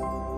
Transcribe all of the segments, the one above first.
thank you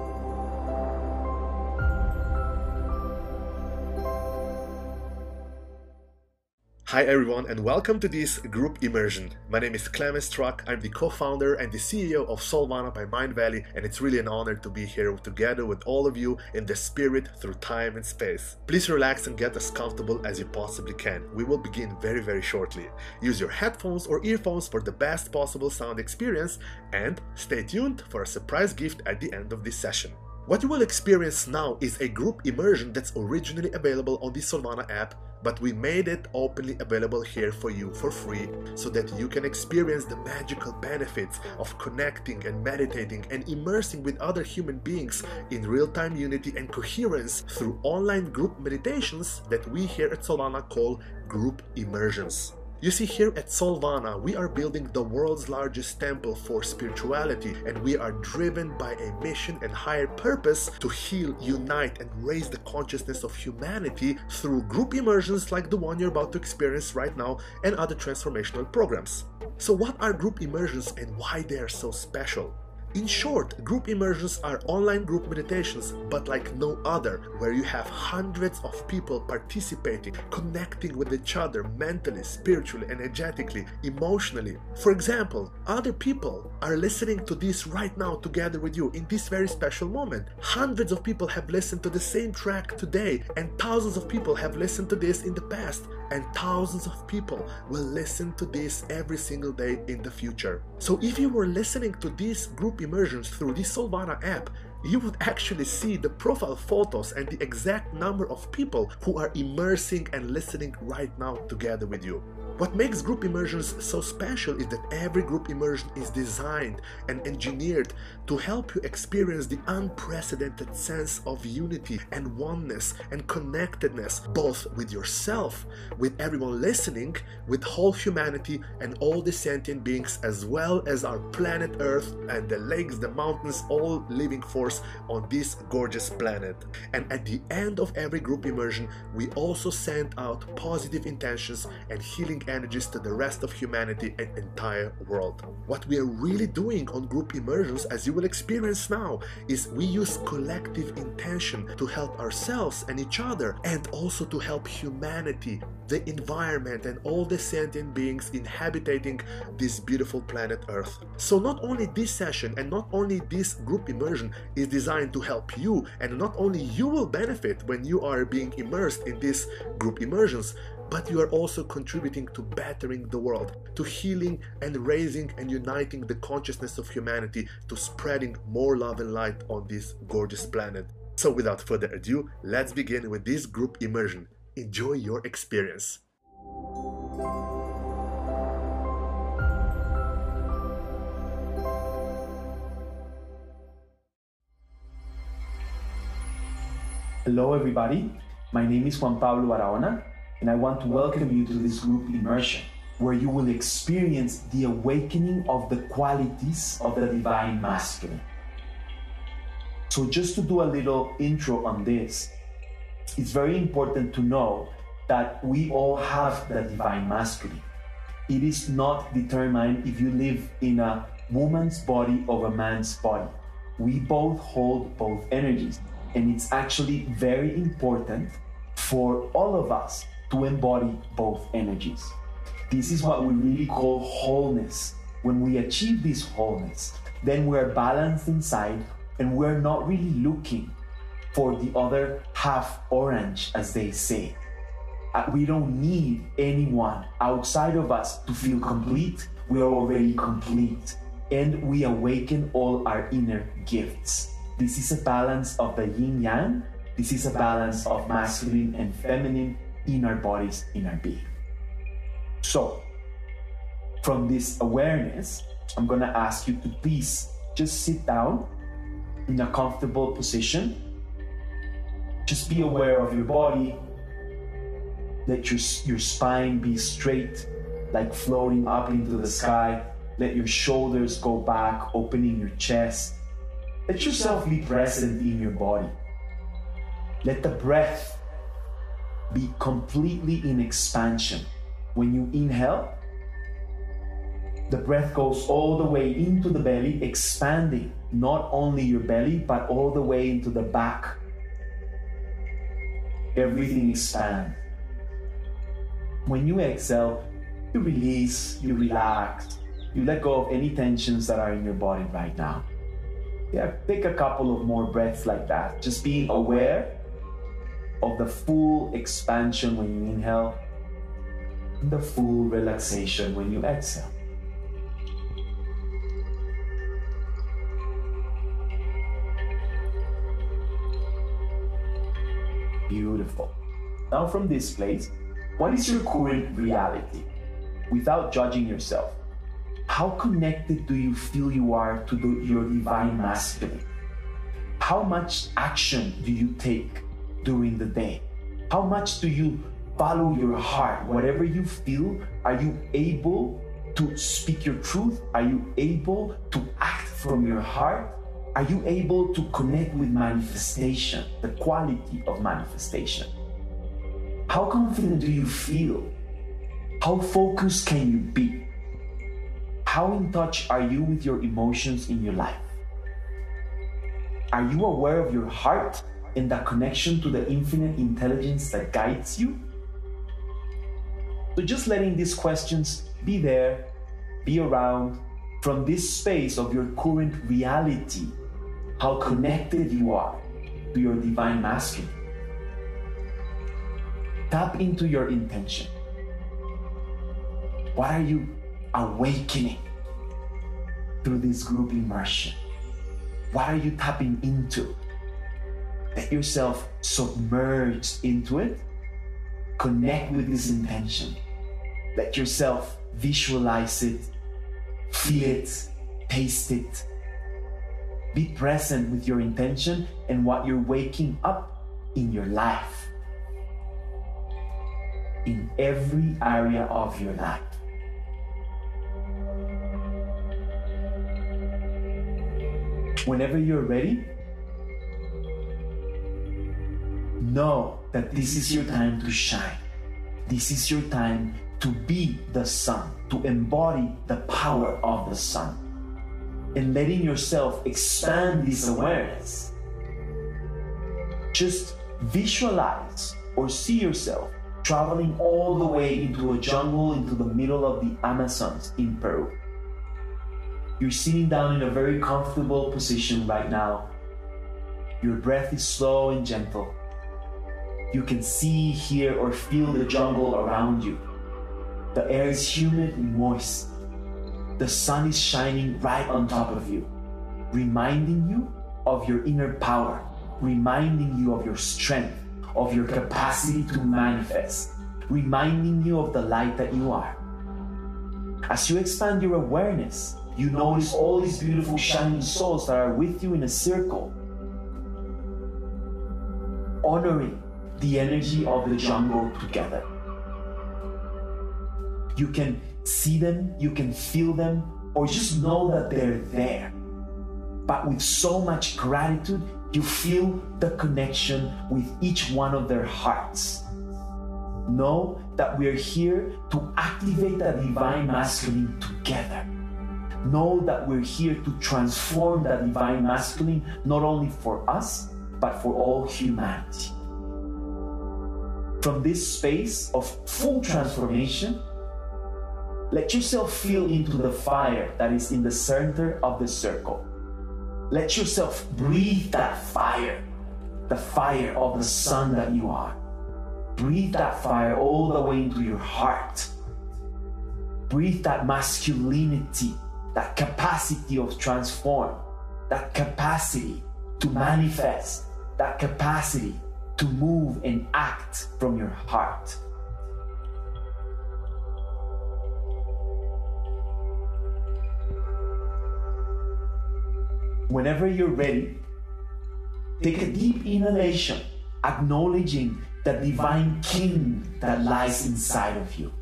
Hi everyone and welcome to this group immersion. My name is Clemens Struck. I'm the co-founder and the CEO of Soulvana by Mindvalley and it's really an honor to be here together with all of you in the spirit through time and space. Please relax and get as comfortable as you possibly can. We will begin very very shortly. Use your headphones or earphones for the best possible sound experience and stay tuned for a surprise gift at the end of this session. What you will experience now is a group immersion that's originally available on the Soulvana app but we made it openly available here for you for free so that you can experience the magical benefits of connecting and meditating and immersing with other human beings in real-time unity and coherence through online group meditations that we here at Soulvana call group immersions. You see, here at Soulvana, we are building the world's largest temple for spirituality, and we are driven by a mission and higher purpose to heal, unite, and raise the consciousness of humanity through group immersions like the one you're about to experience right now and other transformational programs. So, what are group immersions and why they are so special? In short, group immersions are online group meditations, but like no other, where you have hundreds of people participating, connecting with each other mentally, spiritually, energetically, emotionally. For example, other people are listening to this right now together with you in this very special moment. Hundreds of people have listened to the same track today, and thousands of people have listened to this in the past and thousands of people will listen to this every single day in the future. So if you were listening to these group immersions through the Soulvana app, you would actually see the profile photos and the exact number of people who are immersing and listening right now together with you. What makes group immersions so special is that every group immersion is designed and engineered to help you experience the unprecedented sense of unity and oneness and connectedness, both with yourself, with everyone listening, with whole humanity and all the sentient beings, as well as our planet Earth and the lakes, the mountains, all living force on this gorgeous planet. And at the end of every group immersion, we also send out positive intentions and healing energies to the rest of humanity and entire world. What we are really doing on group immersions, as you will experience now, is we use collective intention to help ourselves and each other and also to help humanity, the environment, and all the sentient beings inhabiting this beautiful planet Earth. So, not only this session and not only this group immersion is designed to help you, and not only you will benefit when you are being immersed in these group immersions, but you are also contributing to bettering the world, to healing and raising and uniting the consciousness of humanity, to spreading more love and light on this gorgeous planet. So, without further ado, let's begin with this group immersion. Enjoy your experience. Hello, everybody. My name is Juan Pablo Barahona and I want to welcome you to this group immersion where you will experience the awakening of the qualities of the divine masculine. So, just to do a little intro on this, it's very important to know that we all have the divine masculine. It is not determined if you live in a woman's body or a man's body. We both hold both energies, and it's actually very important for all of us to embody both energies. This is what we really call wholeness. When we achieve this wholeness, then we're balanced inside and we're not really looking for the other half orange, as they say. Uh, we don't need anyone outside of us to feel complete. We are already complete. And we awaken all our inner gifts. This is a balance of the yin yang. This is a balance of masculine and feminine in our bodies, in our being. So, from this awareness, I'm going to ask you to please just sit down in a comfortable position. Just be aware of your body. Let your, your spine be straight, like floating up into the sky. Let your shoulders go back, opening your chest. Let yourself be present in your body. Let the breath be completely in expansion. When you inhale, the breath goes all the way into the belly, expanding not only your belly, but all the way into the back. Everything expands. When you exhale, you release, you relax, you let go of any tensions that are in your body right now. Yeah, take a couple of more breaths like that. Just being aware of the full expansion when you inhale, the full relaxation when you exhale. Beautiful. Now, from this place, what is your current reality? Without judging yourself, how connected do you feel you are to the, your divine masculine? How much action do you take during the day? How much do you follow your heart? Whatever you feel, are you able to speak your truth? Are you able to act from your heart? Are you able to connect with manifestation, the quality of manifestation? How confident do you feel? How focused can you be? How in touch are you with your emotions in your life? Are you aware of your heart and that connection to the infinite intelligence that guides you? So, just letting these questions be there, be around from this space of your current reality, how connected you are to your divine masculine. Tap into your intention. What are you awakening through this group immersion? What are you tapping into? Let yourself submerge into it. Connect with this intention. Let yourself visualize it, feel it, taste it. Be present with your intention and what you're waking up in your life. In every area of your life. Whenever you're ready, know that this is your time to shine. This is your time to be the sun, to embody the power of the sun. And letting yourself expand this awareness. Just visualize or see yourself traveling all the way into a jungle into the middle of the Amazons in Peru. You're sitting down in a very comfortable position right now. Your breath is slow and gentle. You can see, hear, or feel the jungle around you. The air is humid and moist. The sun is shining right on top of you, reminding you of your inner power, reminding you of your strength, of your capacity to manifest, reminding you of the light that you are. As you expand your awareness, you notice all these beautiful shining souls that are with you in a circle, honoring the energy of the jungle together. You can see them, you can feel them, or just know that they're there. But with so much gratitude, you feel the connection with each one of their hearts. Know that we're here to activate the divine masculine together. Know that we're here to transform the divine masculine not only for us, but for all humanity from this space of full transformation, let yourself feel into the fire that is in the center of the circle. Let yourself breathe that fire, the fire of the sun that you are. Breathe that fire all the way into your heart. Breathe that masculinity, that capacity of transform, that capacity to manifest, that capacity to move and act from your heart. Whenever you're ready, take a deep inhalation, acknowledging the divine king that lies inside of you,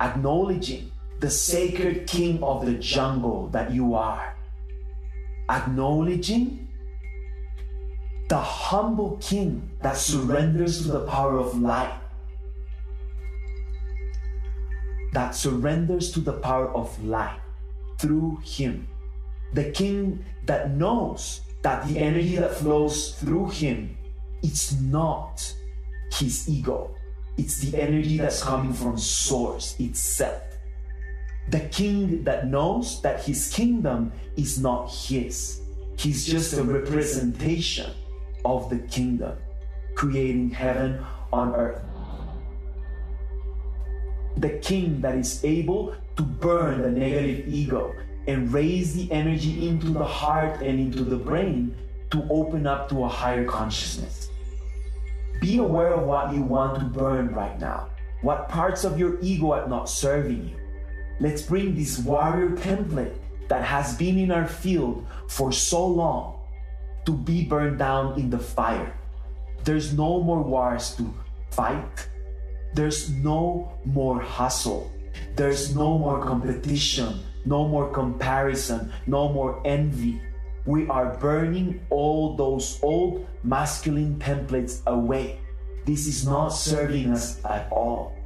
acknowledging the sacred king of the jungle that you are, acknowledging the humble king that surrenders to the power of light, that surrenders to the power of light through him, The king that knows that the energy that flows through him, it's not his ego. It's the energy that's coming from source itself. The king that knows that his kingdom is not his. He's just a representation of the kingdom, creating heaven on earth. The king that is able to burn the negative ego and raise the energy into the heart and into the brain to open up to a higher consciousness. Be aware of what you want to burn right now. What parts of your ego are not serving you. Let's bring this warrior template that has been in our field for so long to be burned down in the fire. There's no more wars to fight. There's no more hustle. There's no more competition, no more comparison, no more envy. We are burning all those old masculine templates away. This is not serving us at all.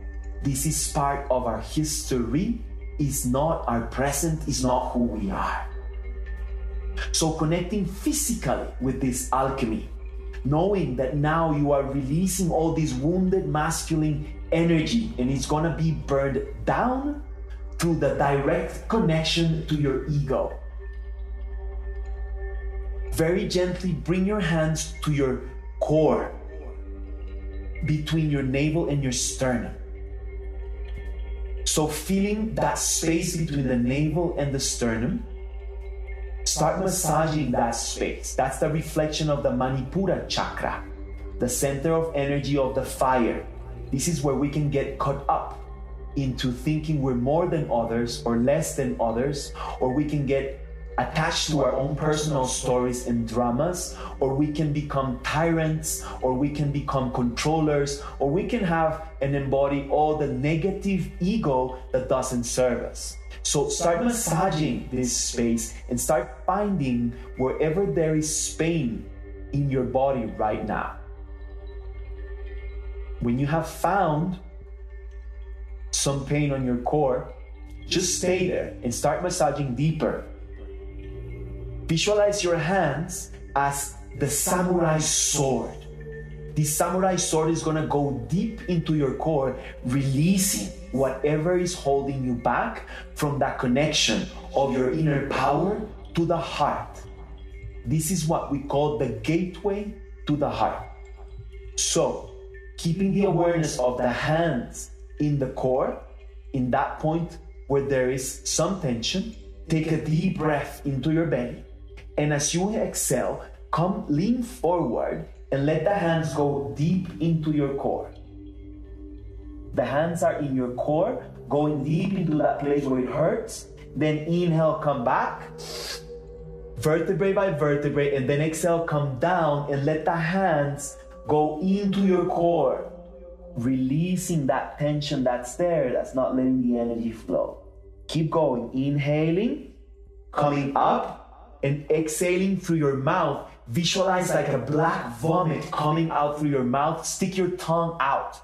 This is part of our history, is not our present, is not who we are. So, connecting physically with this alchemy, knowing that now you are releasing all this wounded masculine energy and it's gonna be burned down through the direct connection to your ego. Very gently bring your hands to your core, between your navel and your sternum. So, feeling that space between the navel and the sternum, start massaging that space. That's the reflection of the Manipura chakra, the center of energy of the fire. This is where we can get caught up into thinking we're more than others or less than others, or we can get attached to our own personal stories and dramas, or we can become tyrants, or we can become controllers, or we can have and embody all the negative ego that doesn't serve us. So start massaging this space and start finding wherever there is pain in your body right now. When you have found some pain on your core, just stay there and start massaging deeper Visualize your hands as the samurai sword. The samurai sword is gonna go deep into your core, releasing whatever is holding you back from that connection of your inner power to the heart. This is what we call the gateway to the heart. So, keeping the awareness of the hands in the core, in that point where there is some tension, take a deep breath into your belly and as you exhale, come lean forward and let the hands go deep into your core. The hands are in your core, going deep into that place where it hurts. Then inhale, come back, vertebrae by vertebrae, and then exhale, come down and let the hands go into your core, releasing that tension that's there, that's not letting the energy flow. Keep going, inhaling, coming up, and exhaling through your mouth, visualize like a black vomit coming out through your mouth. Stick your tongue out.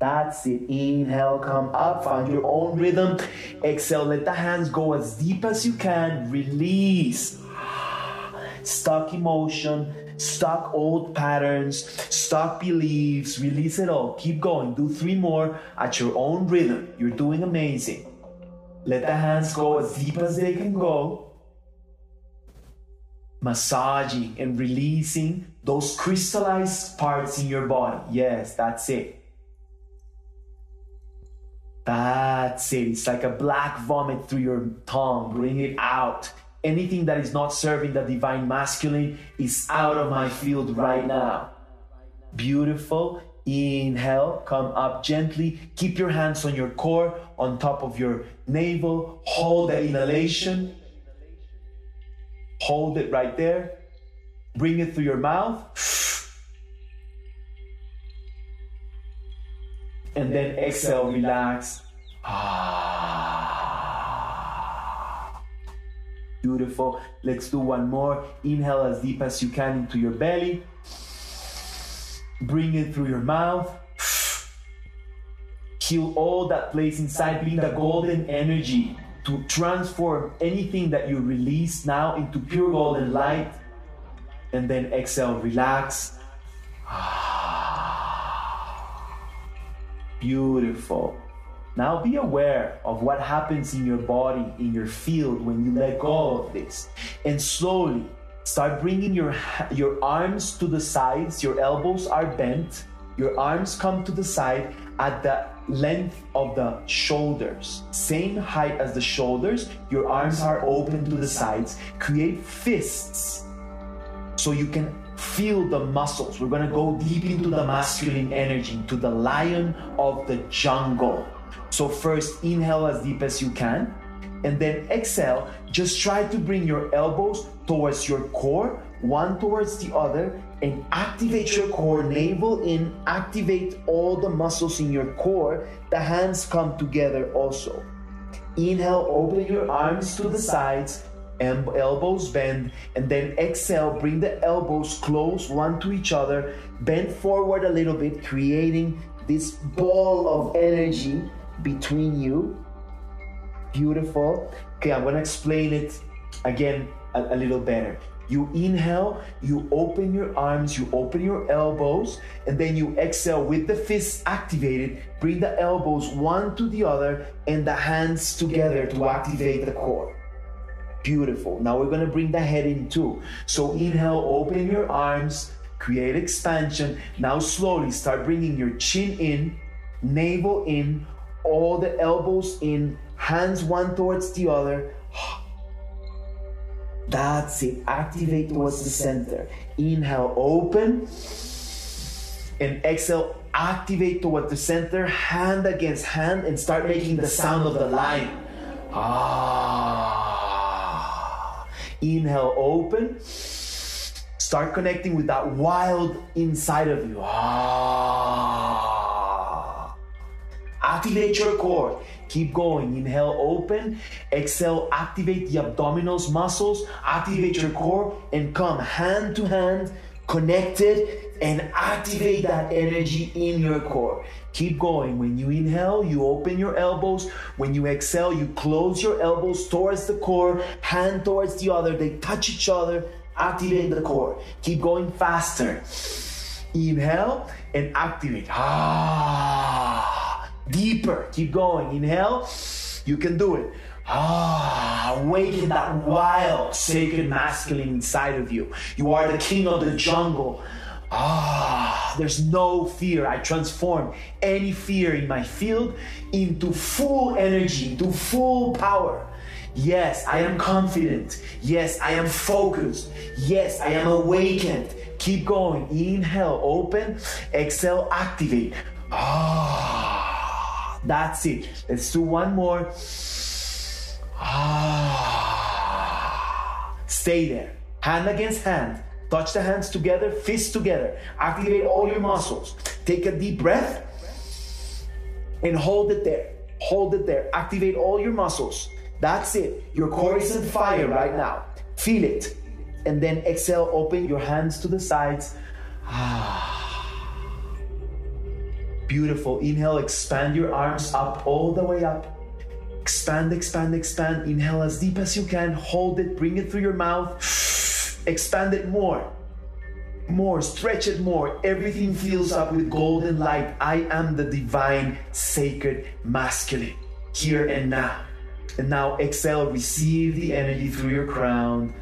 That's it. Inhale, come up, find your own rhythm. Exhale, let the hands go as deep as you can. Release. Stuck emotion, stuck old patterns, stuck beliefs. Release it all. Keep going. Do three more at your own rhythm. You're doing amazing. Let the hands go as deep as they can go. Massaging and releasing those crystallized parts in your body. Yes, that's it. That's it. It's like a black vomit through your tongue. Bring it out. Anything that is not serving the divine masculine is out of my field right now. Beautiful. Inhale, come up gently. Keep your hands on your core, on top of your navel. Hold the inhalation. Hold it right there. Bring it through your mouth. And then exhale, relax. Ah. Beautiful. Let's do one more. Inhale as deep as you can into your belly. Bring it through your mouth. Heal all that place inside, bring the golden energy to transform anything that you release now into pure golden light. And then exhale, relax. Ah. Beautiful. Now be aware of what happens in your body, in your field when you let go of this. And slowly start bringing your, your arms to the sides. Your elbows are bent. Your arms come to the side at the length of the shoulders. Same height as the shoulders. Your arms are open to the sides. Create fists so you can feel the muscles. We're going to go deep into the masculine energy, to the lion of the jungle. So, first, inhale as deep as you can, and then exhale. Just try to bring your elbows towards your core, one towards the other, and activate your core, navel in, activate all the muscles in your core. The hands come together also. Inhale, open your arms to the sides, elbows bend, and then exhale, bring the elbows close one to each other, bend forward a little bit, creating this ball of energy between you. Beautiful. Okay, I'm gonna explain it again a, a little better. You inhale, you open your arms, you open your elbows, and then you exhale with the fists activated. Bring the elbows one to the other and the hands together to activate the core. Beautiful. Now we're gonna bring the head in too. So inhale, open your arms, create expansion. Now slowly start bringing your chin in, navel in, all the elbows in, hands one towards the other. That's it. Activate towards the center. Inhale, open. And exhale, activate towards the center, hand against hand, and start making the sound of the lion. Ah. Inhale, open. Start connecting with that wild inside of you. Ah. Activate your core. Keep going. Inhale, open. Exhale, activate the abdominals muscles. Activate your core and come hand to hand, connected, and activate that energy in your core. Keep going. When you inhale, you open your elbows. When you exhale, you close your elbows towards the core, hand towards the other. They touch each other. Activate the core. Keep going faster. Inhale and activate. Ah deeper. Keep going. Inhale. You can do it. Ah, awaken that wild, sacred masculine inside of you. You are the king of the jungle. Ah, there's no fear. I transform any fear in my field into full energy, into full power. Yes, I am confident. Yes, I am focused. Yes, I am awakened. Keep going. Inhale, open. Exhale, activate. Ah. That's it. Let's do one more. Ah. Stay there. Hand against hand. Touch the hands together, fists together. Activate all your muscles. Take a deep breath and hold it there. Hold it there. Activate all your muscles. That's it. Your core is on fire right now. Feel it. And then exhale, open your hands to the sides. Beautiful. Inhale, expand your arms up all the way up. Expand, expand, expand. Inhale as deep as you can. Hold it, bring it through your mouth. Expand it more. More, stretch it more. Everything fills up with golden light. I am the divine, sacred, masculine, here and now. And now exhale, receive the energy through your crown.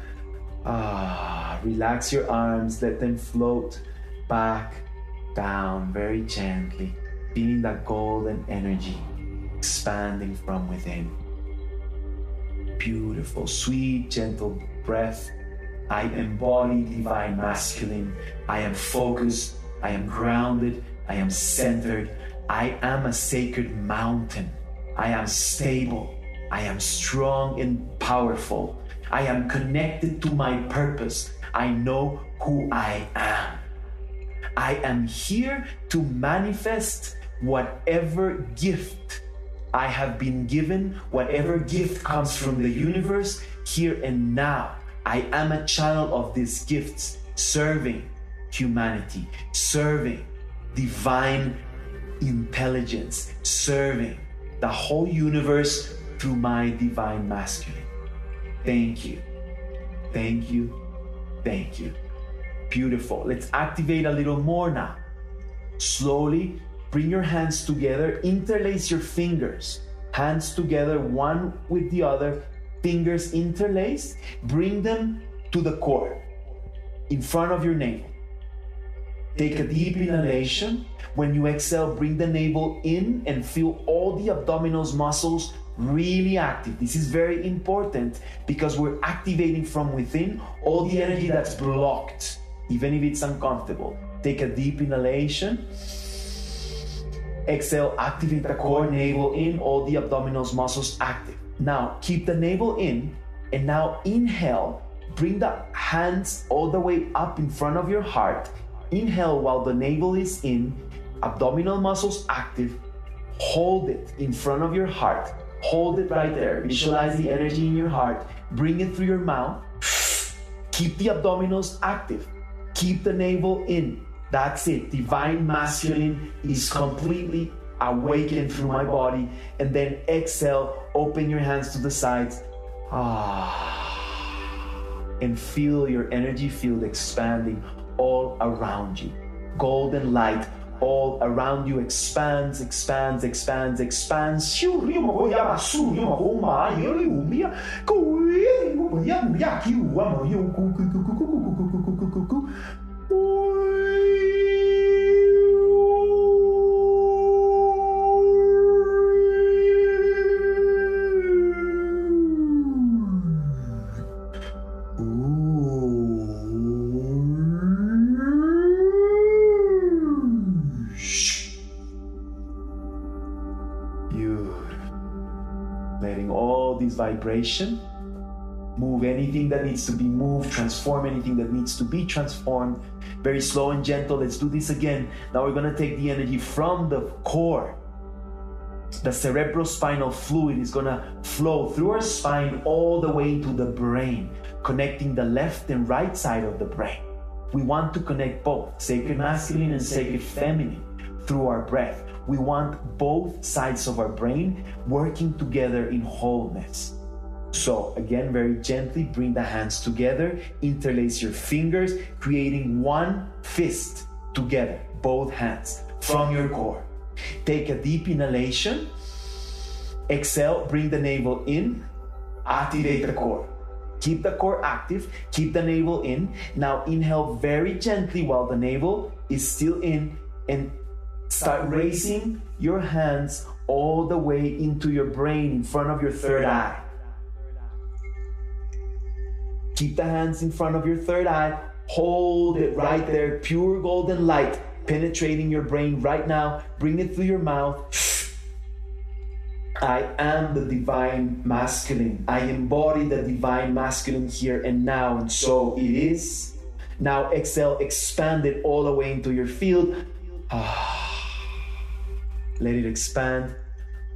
Ah, relax your arms, let them float back down very gently, feeling that golden energy expanding from within. Beautiful, sweet, gentle breath. I embody divine masculine. I am focused. I am grounded. I am centered. I am a sacred mountain. I am stable. I am strong and powerful. I am connected to my purpose. I know who I am. I am here to manifest whatever gift I have been given, whatever gift comes from the universe here and now. I am a child of these gifts, serving humanity, serving divine intelligence, serving the whole universe through my divine masculine. Thank you. Thank you. Thank you. Beautiful. Let's activate a little more now. Slowly bring your hands together, interlace your fingers, hands together, one with the other, fingers interlaced. Bring them to the core in front of your navel. Take a deep inhalation. When you exhale, bring the navel in and feel all the abdominal muscles really active. This is very important because we're activating from within all the energy that's blocked, even if it's uncomfortable. Take a deep inhalation. Exhale, activate the core, navel in, all the abdominal muscles active. Now, keep the navel in, and now inhale. Bring the hands all the way up in front of your heart. Inhale while the navel is in, abdominal muscles active. Hold it in front of your heart. Hold it right there. Visualize the energy in your heart. Bring it through your mouth. Keep the abdominals active. Keep the navel in. That's it. Divine masculine is completely awakened through my body. And then exhale, open your hands to the sides. Ah. And feel your energy field expanding all around you. Golden light all around you expands, expands, expands, expands. Move anything that needs to be moved, transform anything that needs to be transformed. Very slow and gentle. Let's do this again. Now we're going to take the energy from the core. The cerebrospinal fluid is going to flow through our spine all the way to the brain, connecting the left and right side of the brain. We want to connect both sacred masculine and sacred feminine through our breath. We want both sides of our brain working together in wholeness. So, again, very gently bring the hands together, interlace your fingers, creating one fist together, both hands from your core. Take a deep inhalation. Exhale, bring the navel in, activate the core. Keep the core active, keep the navel in. Now, inhale very gently while the navel is still in and Start raising your hands all the way into your brain in front of your third eye. Keep the hands in front of your third eye. Hold it right there. Pure golden light penetrating your brain right now. Bring it through your mouth. I am the divine masculine. I embody the divine masculine here and now, and so it is. Now exhale, expand it all the way into your field. Let it expand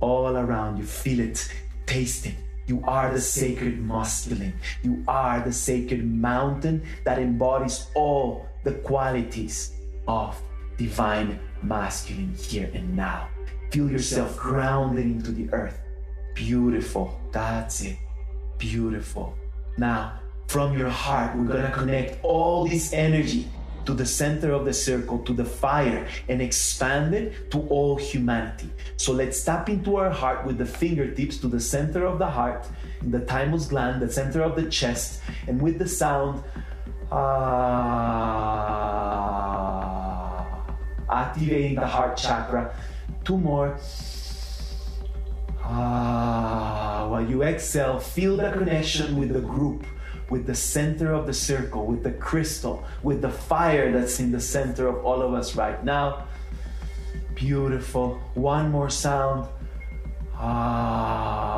all around you. Feel it, taste it. You are the sacred masculine. You are the sacred mountain that embodies all the qualities of divine masculine here and now. Feel yourself grounded into the earth. Beautiful. That's it. Beautiful. Now, from your heart, we're going to connect all this energy to the center of the circle, to the fire, and expand it to all humanity. So let's tap into our heart with the fingertips to the center of the heart, the thymus gland, the center of the chest, and with the sound, ah, activating the heart chakra. Two more. Ah, while you exhale, feel the connection with the group with the center of the circle, with the crystal, with the fire that's in the center of all of us right now. Beautiful. One more sound. Ah.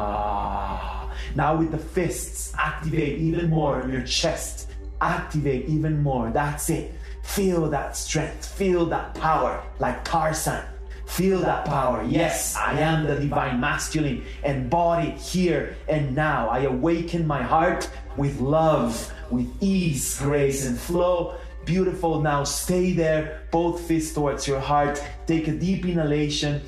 Now with the fists, activate even more your chest. Activate even more. That's it. Feel that strength. Feel that power like Tarzan. Feel that power. Yes, I am the divine masculine embodied here and now. I awaken my heart with love, with ease, grace, and flow. Beautiful. Now stay there, both fists towards your heart. Take a deep inhalation.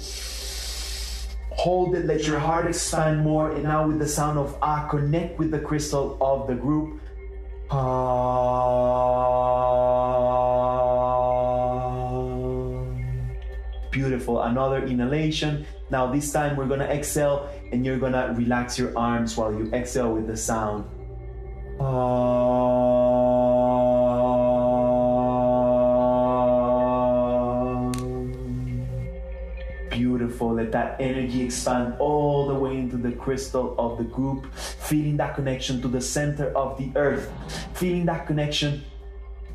Hold it, let your heart expand more. And now, with the sound of Ah, connect with the crystal of the group. Ah. Beautiful. Another inhalation. Now, this time we're gonna exhale and you're gonna relax your arms while you exhale with the sound. Ah. Beautiful. Let that energy expand all the way into the crystal of the group, feeling that connection to the center of the earth, feeling that connection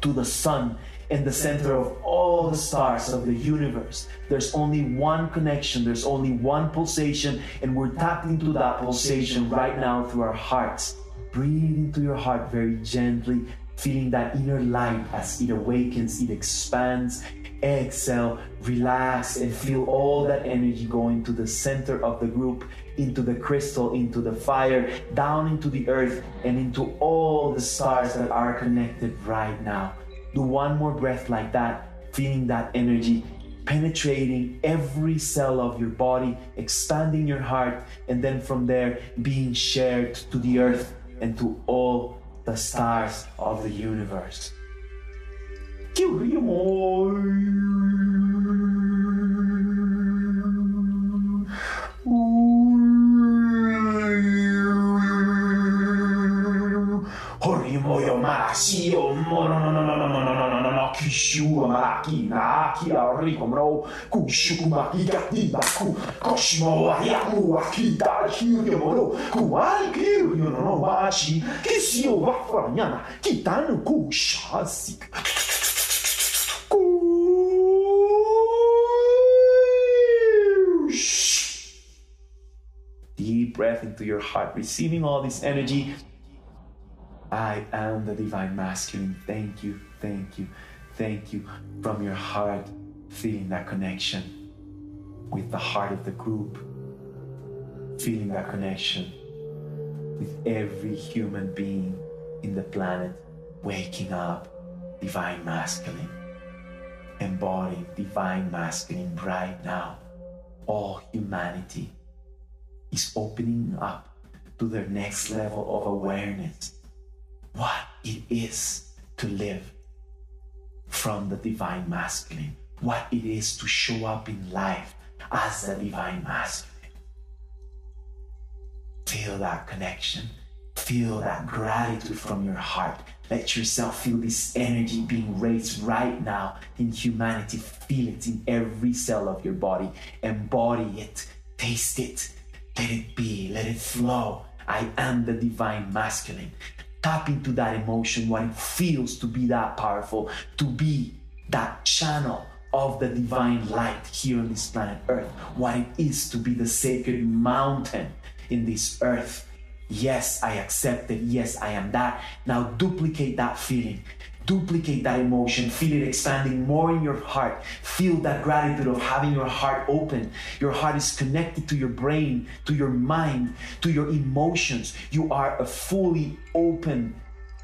to the sun in the center of all the stars of the universe. There's only one connection, there's only one pulsation, and we're tapping into that pulsation right now through our hearts. Breathe into your heart very gently, feeling that inner light as it awakens, it expands. Exhale, relax, and feel all that energy going to the center of the group, into the crystal, into the fire, down into the earth, and into all the stars that are connected right now. Do one more breath like that, feeling that energy penetrating every cell of your body, expanding your heart, and then from there being shared to the earth and to all the stars of the universe. Deep breath into your heart, receiving all this energy I am the divine masculine. Thank you, thank you, thank you. From your heart, feeling that connection with the heart of the group, feeling that connection with every human being in the planet, waking up, divine masculine, embodying divine masculine right now. All humanity is opening up to their next level of awareness what it is to live from the divine masculine, what it is to show up in life as the divine masculine. Feel that connection, feel that gratitude from your heart. Let yourself feel this energy being raised right now in humanity. Feel it in every cell of your body. Embody it, taste it, let it be, let it flow. I am the divine masculine tap into that emotion, what it feels to be that powerful, to be that channel of the divine light here on this planet Earth, what it is to be the sacred mountain in this earth. Yes, I accept it. Yes, I am that. Now duplicate that feeling. Duplicate that emotion, feel it expanding more in your heart. Feel that gratitude of having your heart open. Your heart is connected to your brain, to your mind, to your emotions. You are a fully open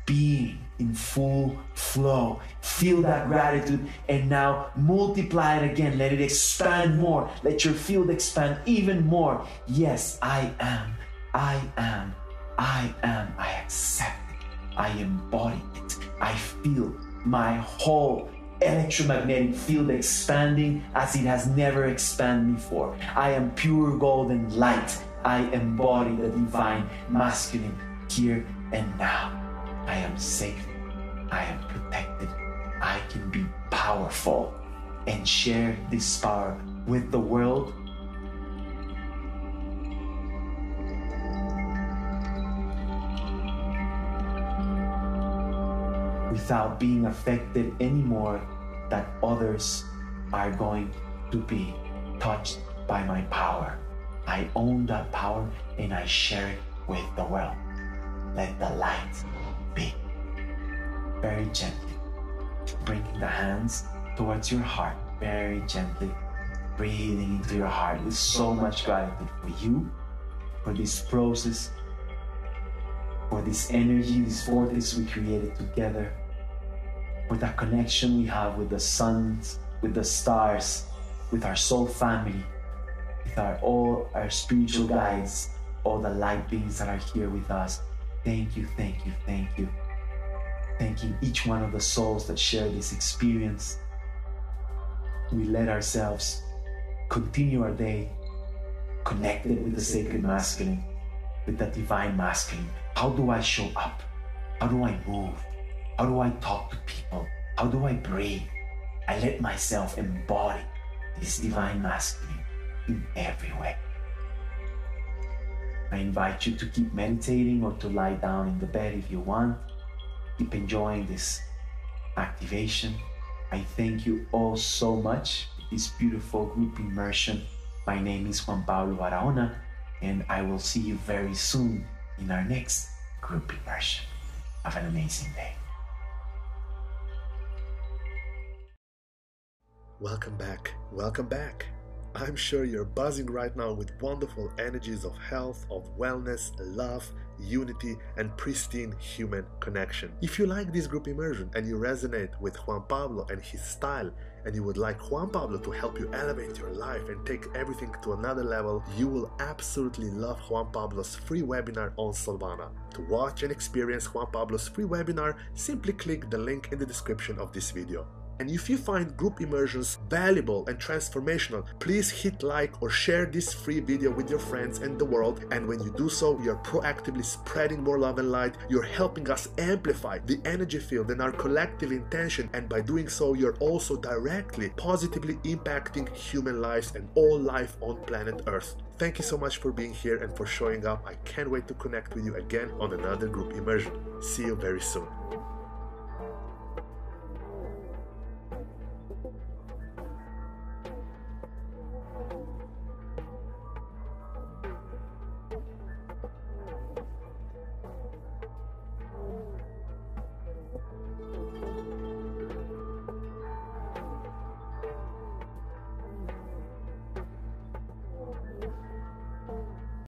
being in full flow. Feel that gratitude and now multiply it again. Let it expand more. Let your field expand even more. Yes, I am. I am. I am. I accept. I embody it. I feel my whole electromagnetic field expanding as it has never expanded before. I am pure golden light. I embody the divine masculine here and now. I am safe. I am protected. I can be powerful and share this power with the world without being affected anymore that others are going to be touched by my power. I own that power and I share it with the world. Let the light be. Very gently, bringing the hands towards your heart, very gently, breathing into your heart with so much gratitude for you, for this process, for this energy, this vortex we created together with that connection we have with the suns, with the stars, with our soul family, with our all our spiritual guides, all the light beings that are here with us. Thank you, thank you, thank you. Thanking each one of the souls that share this experience. We let ourselves continue our day connected with the sacred masculine, with the divine masculine. How do I show up? How do I move? How do I talk to people? How do I breathe? I let myself embody this divine masculine in every way. I invite you to keep meditating or to lie down in the bed if you want. Keep enjoying this activation. I thank you all so much for this beautiful group immersion. My name is Juan Pablo Barahona, and I will see you very soon in our next group immersion. Have an amazing day. Welcome back, welcome back. I'm sure you're buzzing right now with wonderful energies of health, of wellness, love, unity, and pristine human connection. If you like this group immersion and you resonate with Juan Pablo and his style, and you would like Juan Pablo to help you elevate your life and take everything to another level, you will absolutely love Juan Pablo's free webinar on Soulvana. To watch and experience Juan Pablo's free webinar, simply click the link in the description of this video. And if you find group immersions valuable and transformational, please hit like or share this free video with your friends and the world. And when you do so, you're proactively spreading more love and light. You're helping us amplify the energy field and our collective intention. And by doing so, you're also directly positively impacting human lives and all life on planet Earth. Thank you so much for being here and for showing up. I can't wait to connect with you again on another group immersion. See you very soon.